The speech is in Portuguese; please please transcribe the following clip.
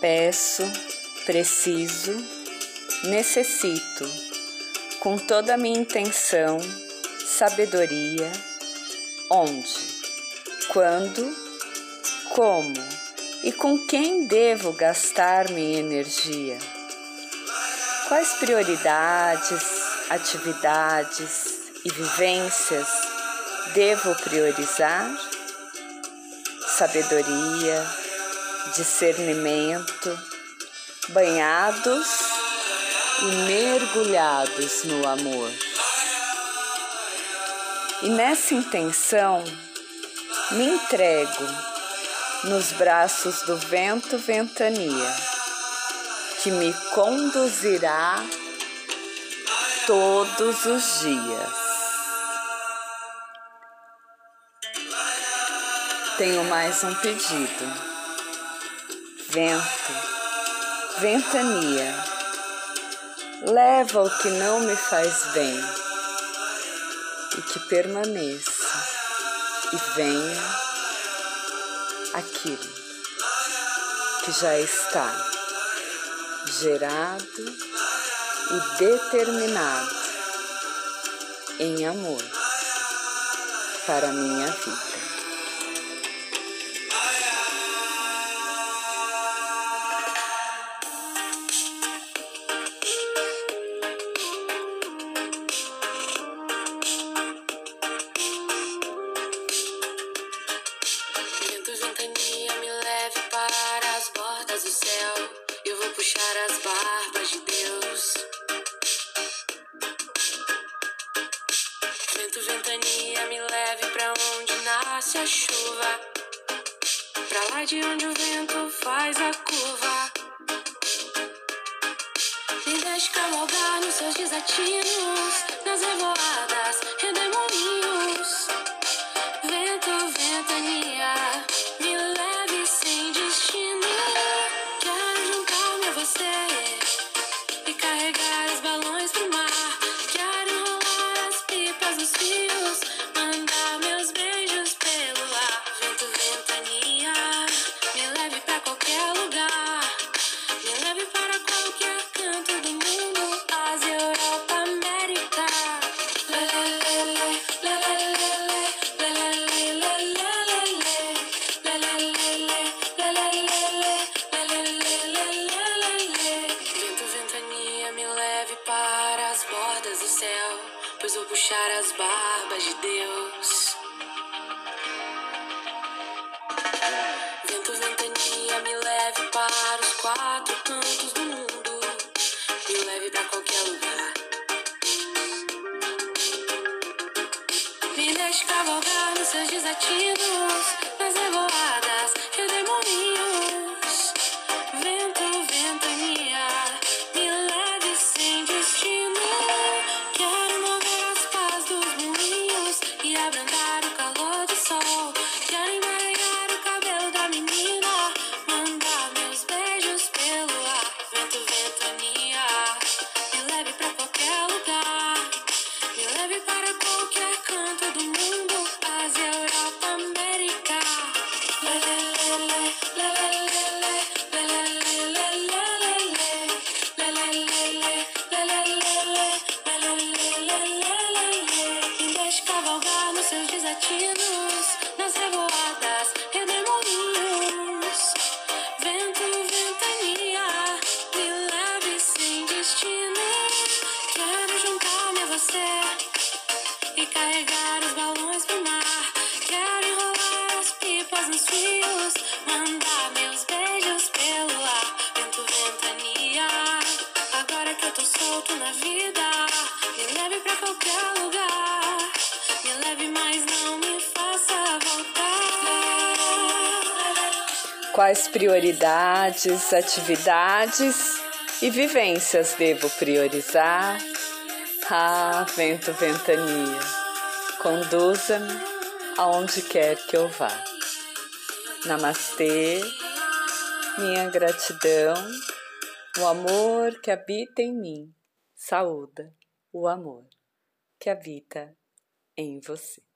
Peço, preciso, necessito, com toda a minha intenção, sabedoria, onde, quando, como e com quem devo gastar minha energia. Quais prioridades, atividades e vivências devo priorizar? Sabedoria, discernimento, banhados e mergulhados no amor. E nessa intenção, me entrego nos braços do vento ventania, que me conduzirá todos os dias. Tenho mais um pedido vento, ventania, leva o que não me faz bem e que permaneça e venha aquilo que já está gerado e determinado em amor para a minha vida. Nasce a chuva, pra lá de onde o vento faz a curva. Me deixe cavalgar nos seus desatinos, nas revoadas, redemoinhos. Mandar meus beijos pelo ar. Vento, ventania, me leve pra qualquer lugar. Me leve para do céu, pois vou puxar as barbas de Deus. Vento, ventania, me leve para os quatro cantos do mundo. Me leve pra qualquer lugar. Me deixe cavalgar nos seus desatinos, nas revoadas, redemoinhos. Carregar os balões pro mar. Quero enrolar as pipas nos fios, mandar meus beijos pelo ar. Vento, ventania, agora que eu tô solto na vida, me leve pra qualquer lugar. Me leve, mas não me faça voltar. Quais prioridades, atividades e vivências devo priorizar? Ah, vento, ventania, conduza-me aonde quer que eu vá. Namastê, minha gratidão, o amor que habita em mim, saúda o amor que habita em você.